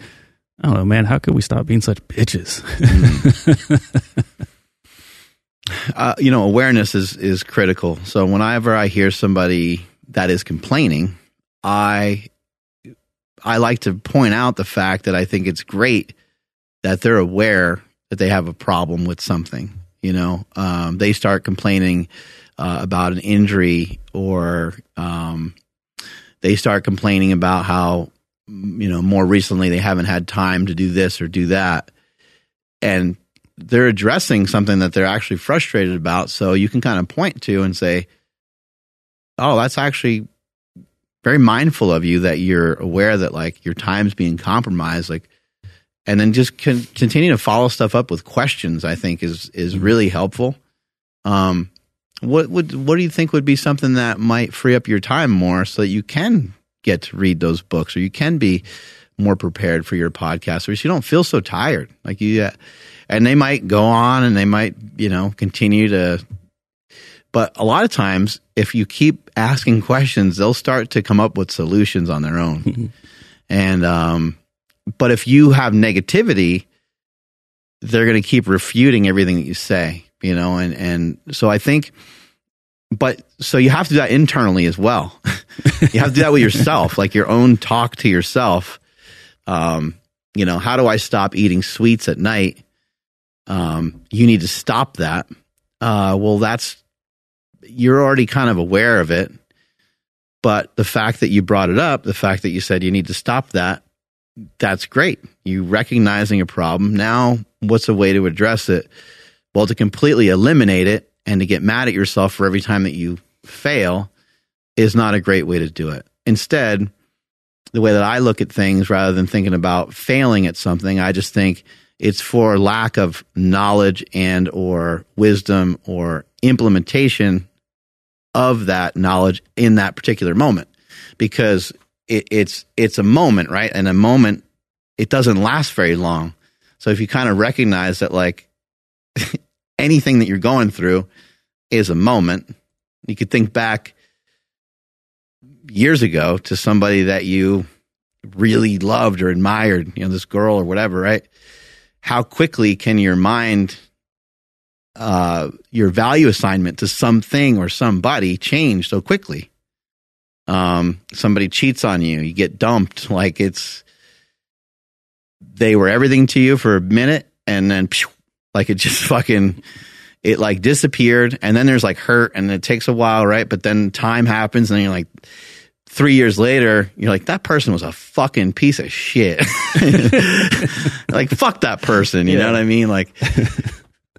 I don't know, man. How could we stop being such bitches? *laughs*
uh, you know, awareness is is critical. So whenever I hear somebody that is complaining, I I like to point out the fact that I think it's great that they're aware that they have a problem with something. You know, um, they start complaining uh, about an injury, or um, they start complaining about how you know more recently they haven't had time to do this or do that, and they're addressing something that they're actually frustrated about. So you can kind of point to and say, "Oh, that's actually very mindful of you that you're aware that like your time's being compromised." Like, and then just con- continue to follow stuff up with questions. I think is is really helpful. Um, what would what do you think would be something that might free up your time more so that you can get to read those books or you can be more prepared for your podcast or so you don't feel so tired. Like you uh, and they might go on and they might you know continue to but a lot of times if you keep asking questions they'll start to come up with solutions on their own. *laughs* And um but if you have negativity they're going to keep refuting everything that you say you know and and so i think but so you have to do that internally as well. *laughs* You have to do that with yourself like your own talk to yourself. Um you know how do i stop eating sweets at night? Um you need to stop that. Uh well that's you're already kind of aware of it but the fact that you brought it up the fact that you said you need to stop that that's great. You recognizing a problem. Now what's a way to address it? Well to completely eliminate it and to get mad at yourself for every time that you fail is not a great way to do it. Instead the way that i look at things rather than thinking about failing at something i just think it's for lack of knowledge and or wisdom or implementation of that knowledge in that particular moment. Because it, it's it's a moment right? And a moment it doesn't last very long. So if you kind of recognize that like *laughs* anything that you're going through is a moment you could think back years ago to somebody that you really loved or admired you know this girl or whatever right how quickly can your mind uh, your value assignment to something or somebody change so quickly. Um, somebody cheats on you, you get dumped. *laughs* Like it's they were everything to you for a minute, and then phew, like it just *laughs* fucking it like disappeared. And then there's like hurt, and it takes a while, right? But then time happens, and then you're like. Three years later, you're like, that person was a fucking piece of shit. *laughs* like, fuck that person. You know what I mean? Like,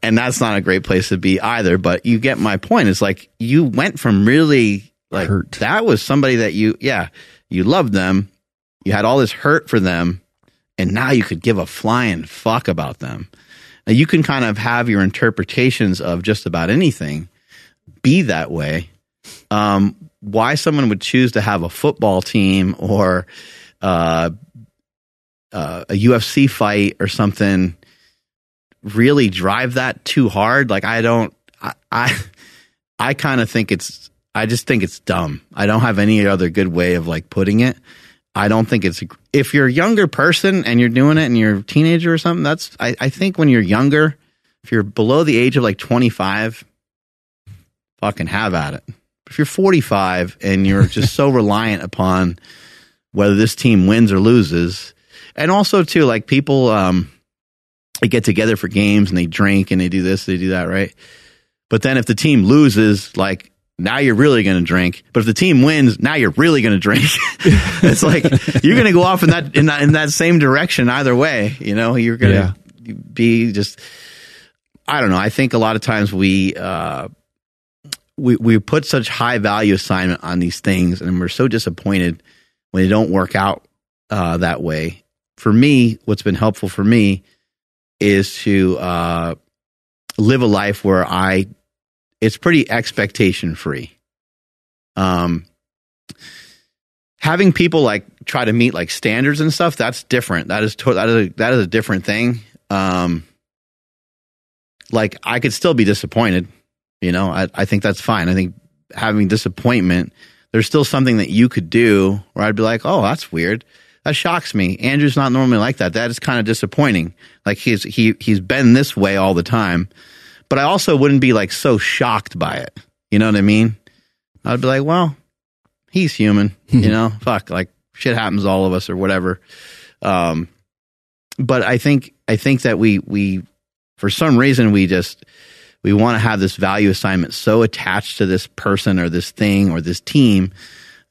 and that's not a great place to be either. But you get my point. It's like you went from really like
Hurt.
that was somebody that you, yeah, you loved them. You had all this hurt for them, and now you could give a flying fuck about them. Now you can kind of have your interpretations of just about anything be that way. Um, why someone would choose to have a football team or uh, uh, a UFC fight or something really drive that too hard. Like I don't, I, I, I kind of think it's, I just think it's dumb. I don't have any other good way of like putting it. I don't think it's, if you're a younger person and you're doing it and you're a teenager or something, that's, I, I think when you're younger, if you're below the age of like 25, fucking have at it. If you're 45 and you're just so *laughs* reliant upon whether this team wins or loses, and also too, like people, um, they get together for games and they drink and they do this, they do that, right? But then if the team loses, like now you're really going to drink. But if the team wins, now you're really going to drink. *laughs* it's like you're going to go off in that, in that in that same direction either way. You know, you're going to yeah. be just. I don't know. I think a lot of times we uh, we we put such high value assignment on these things, and we're so disappointed when they don't work out uh, that way. For me, what's been helpful for me is to uh, live a life where I it's pretty expectation free. Um, having people like try to meet like standards and stuff that's different. That is to- that is a, that is a different thing. Um, like I could still be disappointed you know, I, I think that's fine. I think having disappointment, there's still something that you could do where I'd be like, oh, that's weird. That shocks me. Andrew's not normally like that. That is kind of disappointing. Like he's he he's been this way all the time. But I also wouldn't be like so shocked by it. You know what I mean? I'd be like, well, he's human. *laughs* you know, fuck, like shit happens to all of us or whatever. Um, but I think I think that we we for some reason we just we want to have this value assignment so attached to this person or this thing or this team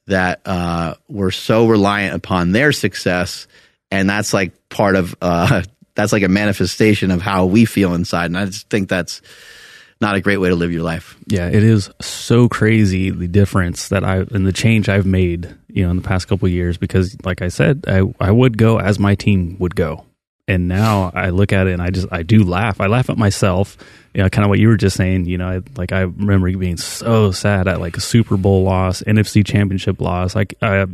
that uh, we're so reliant upon their success and that's like part of uh, that's like a manifestation of how we feel inside. And i just think that's not a great way to live your life.
Yeah it is so crazy the difference that i and the change i've made you know in the past couple years because like i said i i would go as my team would go and now I look at it and I just I do laugh. I laugh at myself. You know, kind of what you were just saying. You know, I, like I remember being so sad at like a Super Bowl loss, NFC Championship loss. Like uh,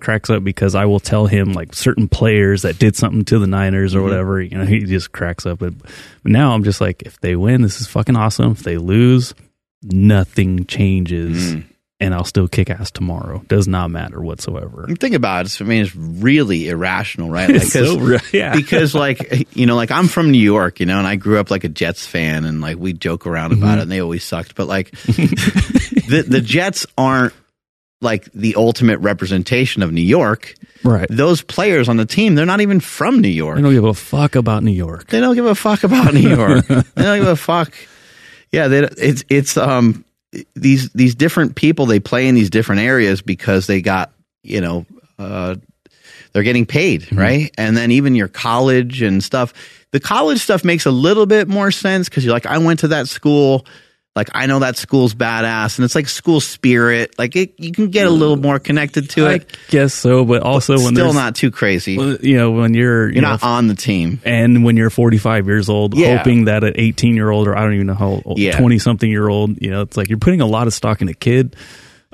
cracks up because I will tell him like certain players that did something to the Niners or mm-hmm. whatever. You know, he just cracks up. But, but now I'm just like, if they win, this is fucking awesome. If they lose, nothing changes. Mm and I'll still kick ass tomorrow. Does not matter whatsoever.
Think about it. I mean, it's really irrational, right? *laughs* Like, so, yeah. because like, you know, like I'm from New York, you know, and I grew up like a Jets fan and like we joke around about mm-hmm. it and they always sucked. But like *laughs* the, the Jets aren't like the ultimate representation of New York.
Right.
Those players on the team, they're not even from New York.
They don't give a fuck about New York.
They don't give a fuck about New York. *laughs* they don't give a fuck. Yeah, they, it's it's um these these different people they play in these different areas because they got you know uh, they're getting paid mm-hmm. right and then even your college and stuff the college stuff makes a little bit more sense because you're like i went to that school like I know that school's badass, and it's like school spirit. Like it, you can get a little more connected to it.
I guess so, but also but
when still not too crazy.
You know, when you're
you're you not on the team,
and when you're 45 years old, yeah. hoping that an 18 year old or I don't even know how old, 20 something year old, you know, it's like you're putting a lot of stock in a kid.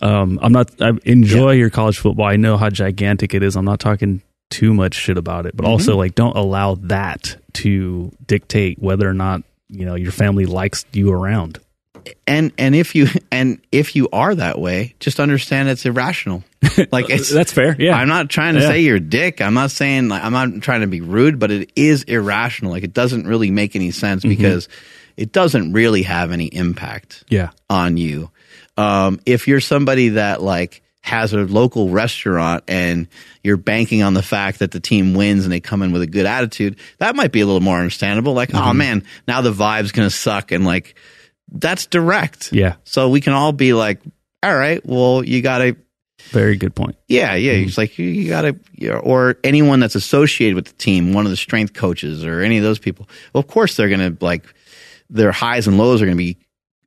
Um, I'm not. I enjoy yeah. your college football. I know how gigantic it is. I'm not talking too much shit about it, but mm-hmm. also like don't allow that to dictate whether or not you know your family likes you around
and and if you *laughs* and if you are that way, just understand it's irrational. *laughs*
Like it's that's fair. Yeah,
I'm not trying to yeah. say you're a dick. I'm not saying like I'm not trying to be rude, but it is irrational. Like it doesn't really make any sense mm-hmm. because it doesn't really have any impact.
Yeah.
on you. Um, if you're somebody that like has a local restaurant and you're banking on the fact that the team wins and they come in with a good attitude, that might be a little more understandable. Like, oh, mm-hmm. oh man, now the vibe's gonna suck and like that's direct.
Yeah.
So we can all be like, all right, well, you got to.
Very good point.
Yeah, yeah. Mm-hmm. It's like you, you got to, you know, or anyone that's associated with the team, one of the strength coaches or any of those people. Well, of course, they're going to like their highs and lows are going to be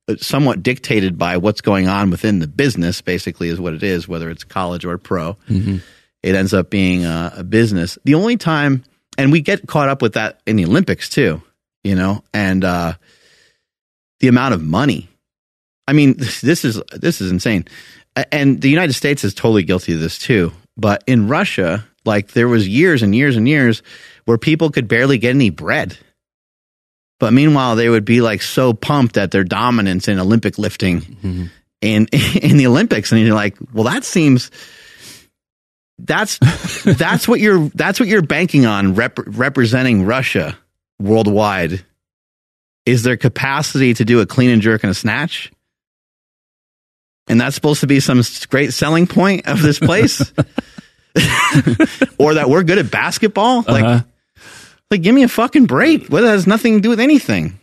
uh, somewhat dictated by what's going on within the business. Basically, is what it is, whether it's college or pro. Mm-hmm. It ends up being a, a business. The only time and we get caught up with that in the Olympics too, you know, and uh, the amount of money. I mean, *laughs* this, is this is insane, and the United States is totally guilty of this too. But in Russia, like there was years and years and years where people could barely get any bread. But meanwhile, they would be like so pumped at their dominance in Olympic lifting mm-hmm. in *laughs* in the Olympics, and you're like, well, that seems that's *laughs* that's what you're that's what you're banking on rep- representing Russia worldwide is their capacity to do a clean and jerk and a snatch. And that's supposed to be some great selling point of this place. *laughs* *laughs* or that we're good at basketball. Like,
Uh-huh.
like give me a fucking break. Well, that has nothing to do with anything.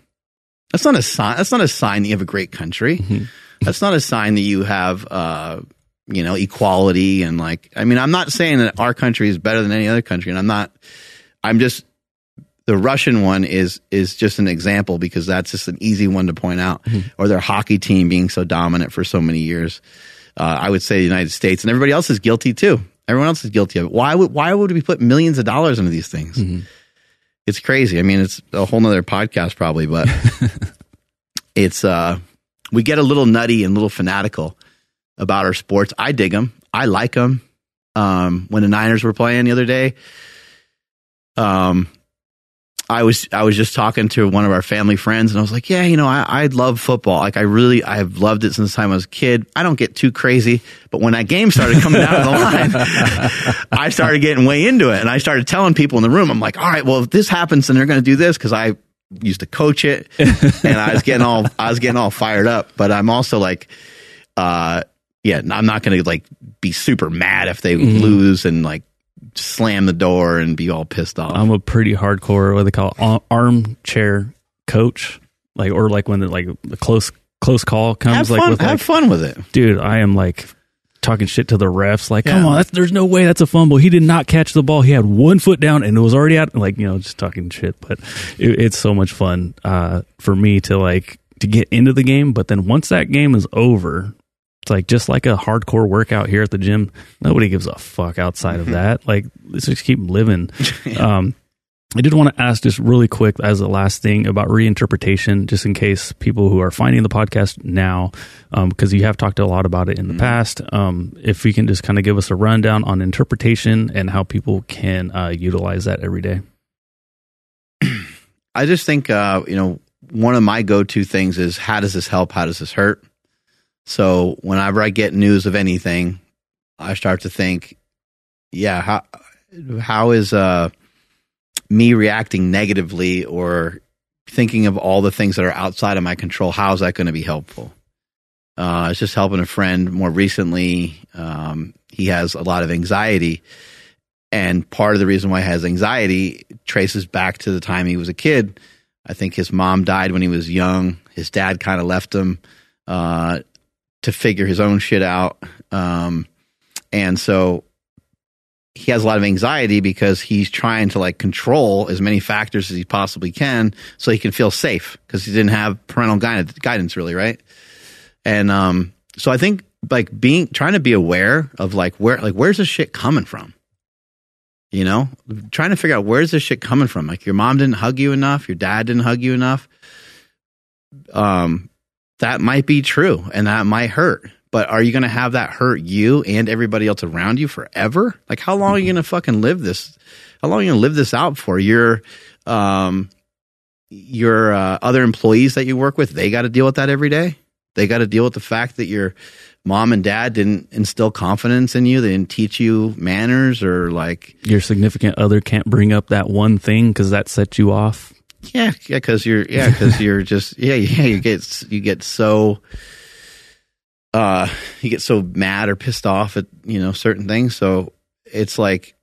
That's not a sign. That's not a sign that you have a great country.
Mm-hmm.
That's not a sign that you have, uh, you know, equality and like. I mean, I'm not saying that our country is better than any other country, and I'm not. I'm just the Russian one is is just an example because that's just an easy one to point out, or their hockey team being so dominant for so many years. Uh, I would say the United States and everybody else is guilty too. Everyone else is guilty of it. Why would why would we put millions of dollars into these things? It's crazy. I mean, it's a whole nother podcast probably, but *laughs* it's uh we get a little nutty and a little fanatical about our sports. I dig them. I like them. Um, when the Niners were playing the other day, um, I was I was just talking to one of our family friends, and I was like, "Yeah, you know, I, I love football. Like, I really I've loved it since the time I was a kid. I don't get too crazy, but when that game started coming down the line, *laughs* I started getting way into it, and I started telling people in the room, I'm like, "All right, well, if this happens, then they're going to do this because I used to coach it, *laughs* and I was getting all I was getting all fired up. But I'm also like, uh, yeah, I'm not going to like be super mad if they lose and like slam the door and be all pissed off.
I'm a pretty hardcore what they call it, armchair coach, like or like when the like the close close call comes,
have
like
fun,
with
have fun with it.
dude, I am like talking shit to the refs, like, come on, that's, there's no way that's a fumble. He did not catch the ball. He had one foot down and it was already out. Like you know, just talking shit, but it, it's so much fun uh, for me to like to get into the game. But then once that game is over. It's like just like a hardcore workout here at the gym. Nobody gives a fuck outside of that. Like let's just keep living. *laughs* Um, I did want to ask just really quick as the last thing about reinterpretation, just in case people who are finding the podcast now, because you have talked a lot about it in the past. Um, if we can just kind of give us a rundown on interpretation and how people can uh, utilize that every day. *clears throat*
I just think uh, you know one of my go-to things is how does this help? How does this hurt? So whenever I get news of anything, I start to think, yeah, how how is uh, me reacting negatively or thinking of all the things that are outside of my control? How is that going to be helpful? Uh, I was just helping a friend more recently. Um, he has a lot of anxiety. And part of the reason why he has anxiety traces back to the time he was a kid. I think his mom died when he was young. His dad kind of left him uh, to figure his own shit out. Um, and so he has a lot of anxiety because he's trying to like control as many factors as he possibly can so he can feel safe because he didn't have parental guidance, guidance really, right? And um, so I think like being trying to be aware of like where like where's this shit coming from? You know, trying to figure out where's this shit coming from. Like your mom didn't hug you enough, your dad didn't hug you enough. Um, that might be true, and that might hurt. But are you going to have that hurt you and everybody else around you forever? Like, how long are you going to fucking live this? How long are you going to live this out for? Your, um, your uh, other employees that you work with, they got to deal with that every day. They got to deal with the fact that your mom and dad didn't instill confidence in you. They didn't teach you manners or like
Your significant other can't bring up that one thing because that set you off.
Yeah, yeah, because you're yeah, because you're *laughs* just yeah, yeah, you get you get so uh you get so mad or pissed off at you know certain things. So it's like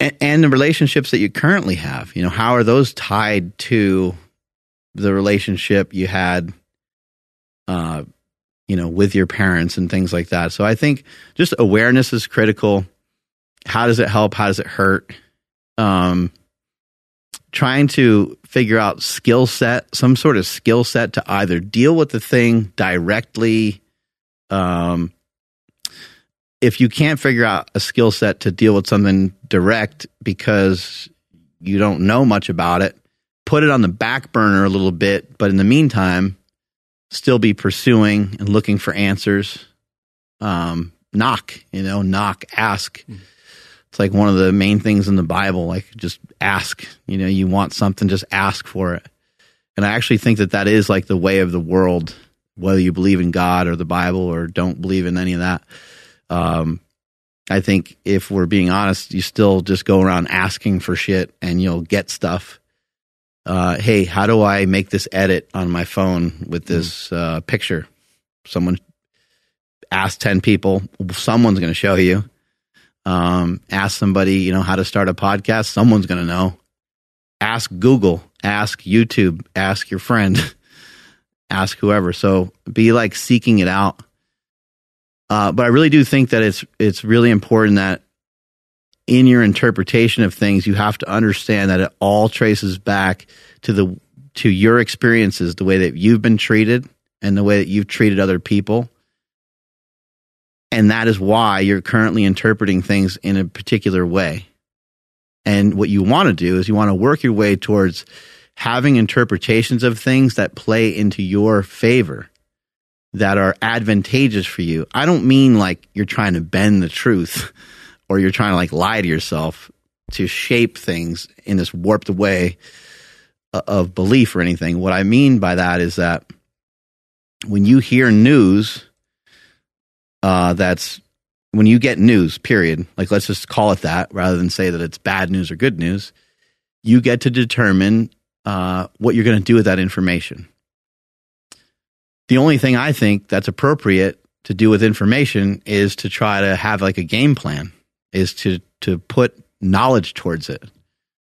and, and the relationships that you currently have, you know, how are those tied to the relationship you had uh you know with your parents and things like that. So I think just awareness is critical. How does it help? How does it hurt? Um trying to figure out skill set, some sort of skill set to either deal with the thing directly. Um, if you can't figure out a skill set to deal with something direct because you don't know much about it, put it on the back burner a little bit, but in the meantime, still be pursuing and looking for answers. Um, knock, you know, knock, ask. Mm. It's like one of the main things in the Bible. Like just ask. You know, you want something, just ask for it. And I actually think that that is like the way of the world, whether you believe in God or the Bible or don't believe in any of that. Um, I think if we're being honest, you still just go around asking for shit and you'll get stuff. Uh, hey, how do I make this edit on my phone with this uh, picture? Someone ask 10 people, someone's going to show you. Um, ask somebody, you know, how to start a podcast, someone's going to know. Ask Google, ask YouTube, ask your friend, *laughs* ask whoever. So be like seeking it out uh, but I really do think that it's it's really important that in your interpretation of things, you have to understand that it all traces back to the to your experiences, the way that you've been treated, and the way that you've treated other people. And that is why you're currently interpreting things in a particular way. And what you want to do is you want to work your way towards having interpretations of things that play into your favor that are advantageous for you. I don't mean like you're trying to bend the truth *laughs* or you're trying to like lie to yourself to shape things in this warped way of belief or anything. What I mean by that is that when you hear news, uh, that's when you get news, period, like let's just call it that rather than say that it's bad news or good news, you get to determine uh, what you're going to do with that information. The only thing I think that's appropriate to do with information is to try to have like a game plan, is to to put knowledge towards it.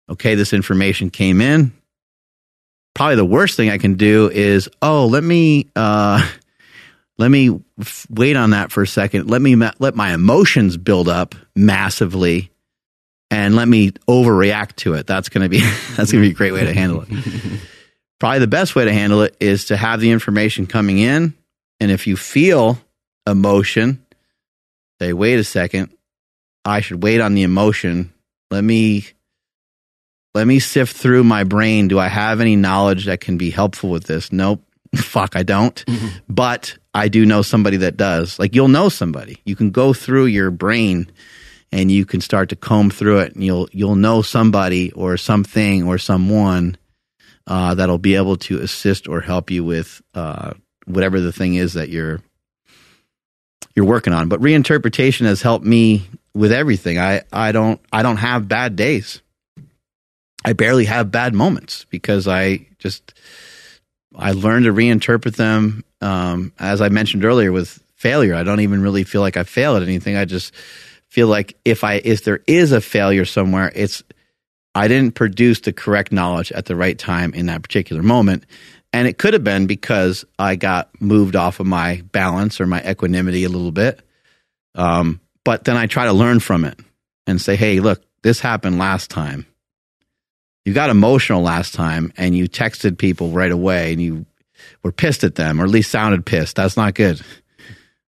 Okay, this information came in. Probably the worst thing I can do is, oh, let me uh, *laughs* let me f- wait on that for a second. Let me ma- let my emotions build up massively, and let me overreact to it. That's gonna be *laughs* that's gonna be a great way to handle it. *laughs* probably the best way to handle it is to have the information coming in. And if you feel emotion, say, wait a second, I should wait on the emotion. Let me let me sift through my brain. Do I have any knowledge that can be helpful with this? Nope. *laughs* Fuck, I don't. Mm-hmm. But I do know somebody that does. Like you'll know somebody. You can go through your brain and you can start to comb through it and you'll you'll know somebody or something or someone uh, that'll be able to assist or help you with uh, whatever the thing is that you're you're working on. But reinterpretation has helped me with everything. I, I don't I don't have bad days. I barely have bad moments because I just I learned to reinterpret them. Um, as I mentioned earlier, with failure, I don't even really feel like I fail at anything. I just feel like if I if there is a failure somewhere, it's I didn't produce the correct knowledge at the right time in that particular moment. And it could have been because I got moved off of my balance or my equanimity a little bit. Um, but then I try to learn from it and say, hey, look, this happened last time. You got emotional last time and you texted people right away and you were pissed at them or at least sounded pissed. That's not good.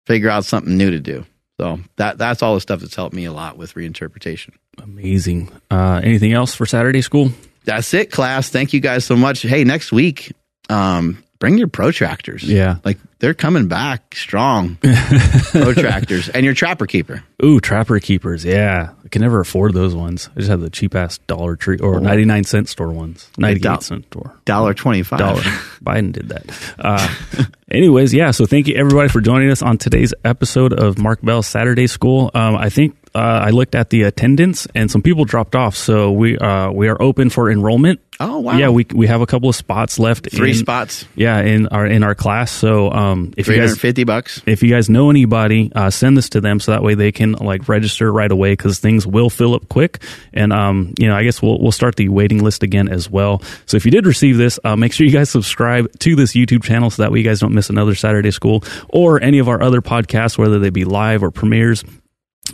Figure out something new to do. So that that's all the stuff that's helped me a lot with reinterpretation.
Amazing. Uh, anything else for Saturday school?
That's it, class. Thank you guys so much. Hey, next week, um, bring your protractors.
Yeah.
Like they're coming back strong. *laughs* protractors and your trapper keeper.
Ooh, trapper keepers. Yeah. I can never afford those ones. I just have the cheap ass Dollar Tree or oh. 99 cent store ones. 98 cent store.
Dollar 25. Dollar.
Biden did that. Uh, *laughs* anyways, yeah. So thank you everybody for joining us on today's episode of Mark Bell Saturday School. Um, I think uh, I looked at the attendance and some people dropped off. So we uh, we are open for enrollment.
Oh wow!
Yeah, we we have a couple of spots left.
Three in, spots.
Yeah, in our in our class. So um,
if you guys fifty bucks,
if you guys know anybody, uh, send this to them so that way they can like register right away because things will fill up quick. And um, you know, I guess we'll we'll start the waiting list again as well. So if you did receive this, uh, make sure you guys subscribe to this YouTube channel so that way you guys don't miss another Saturday School or any of our other podcasts, whether they be live or premieres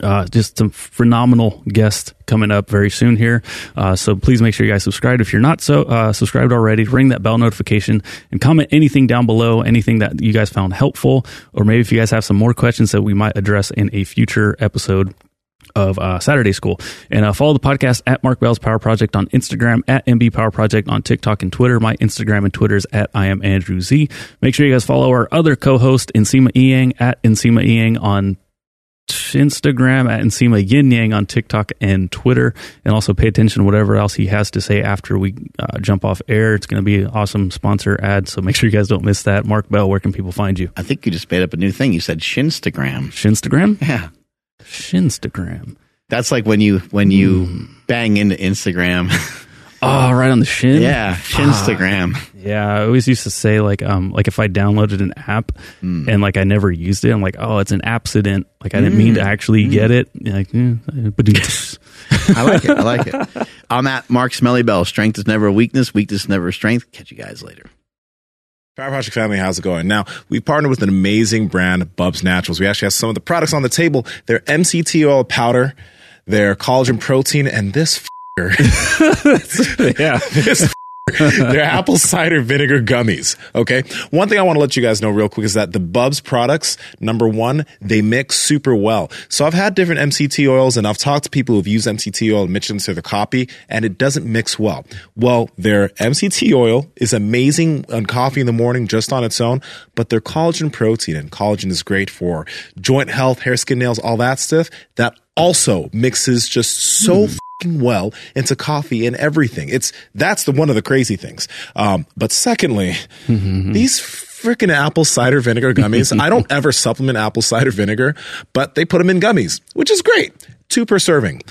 uh, just some phenomenal guests coming up very soon here. Uh, so please make sure you guys subscribe. If you're not so uh, subscribed already, ring that bell notification and comment anything down below, anything that you guys found helpful, or maybe if you guys have some more questions that we might address in a future episode of uh, Saturday School. And uh, follow the podcast at Mark Bell's Power Project on Instagram, at MB Power Project on TikTok and Twitter. My Instagram and Twitter is at I am Andrew Z. Make sure you guys follow our other co-host, Nsima Inyang, at Nsima Inyang on Instagram at Nsima Yin Yang on TikTok and Twitter, and also pay attention to whatever else he has to say after we uh, jump off air. It's going to be an awesome sponsor ad, so make sure you guys don't miss that. Mark Bell, where can people find you?
I think you just made up a new thing. You said Shinstagram.
Shinstagram?
Yeah.
Shinstagram.
That's like when you when you hmm. bang into Instagram.
Oh, *laughs* right on the shin.
yeah, ah. Shinstagram.
Yeah, I always used to say like um like if I downloaded an app hmm. and like I never used it, I'm like, oh, it's an accident. Like I didn't mean to hmm. actually get it. Like, eh, but *laughs*
I like it. I like it. I'm at Mark Smelly Bell. Strength is never a weakness. Weakness is never a strength. Catch you guys later.
Power Project family, how's it going? Now, we partnered with an amazing brand, Bubs Naturals. We actually have some of the products on the table. Their MCT oil powder, their collagen protein, and this *laughs* *laughs* *laughs*
yeah.
this *laughs* their apple cider vinegar gummies. Okay. One thing I want to let you guys know real quick is that the Bubs products, number one, they mix super well. So I've had different MCT oils and I've talked to people who've used MCT oil and mentioned to the copy and it doesn't mix well. Well, their MCT oil is amazing on coffee in the morning just on its own, but their collagen protein and collagen is great for joint health, hair, skin, nails, all that stuff. That also mixes just so fucking well into coffee and everything. It's that's the one of the crazy things. Um, but secondly, these freaking apple cider vinegar gummies. I don't *laughs* ever supplement apple cider vinegar, but they put them in gummies, which is great. Two per serving.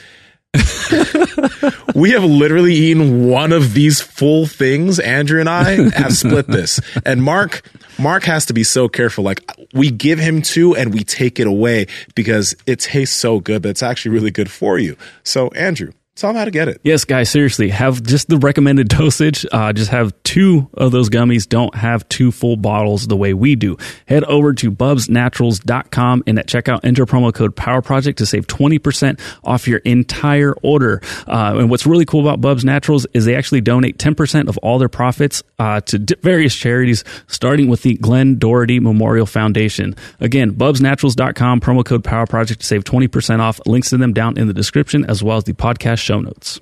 *laughs* we have literally eaten one of these full things. Andrew and I have split this. And Mark, Mark has to be so careful. Like we give him two and we take it away because it tastes so good, but it's actually really good for you. So Andrew, tell them how to get it.
Yes, guys, seriously, have just the recommended *laughs* dosage. Uh, just have two of those gummies. Don't have two full bottles the way we do. Head over to bubsnaturals.com and at checkout, enter promo code Power Project to save 20% off your entire order. Uh, and what's really cool about Bubs Naturals is they actually donate 10% of all their profits uh, to di- various charities, starting with the Glenn Doherty Memorial Foundation. Again, bubsnaturals.com, promo code Power Project to save 20% off. Links to them down in the description as well as the podcast show notes.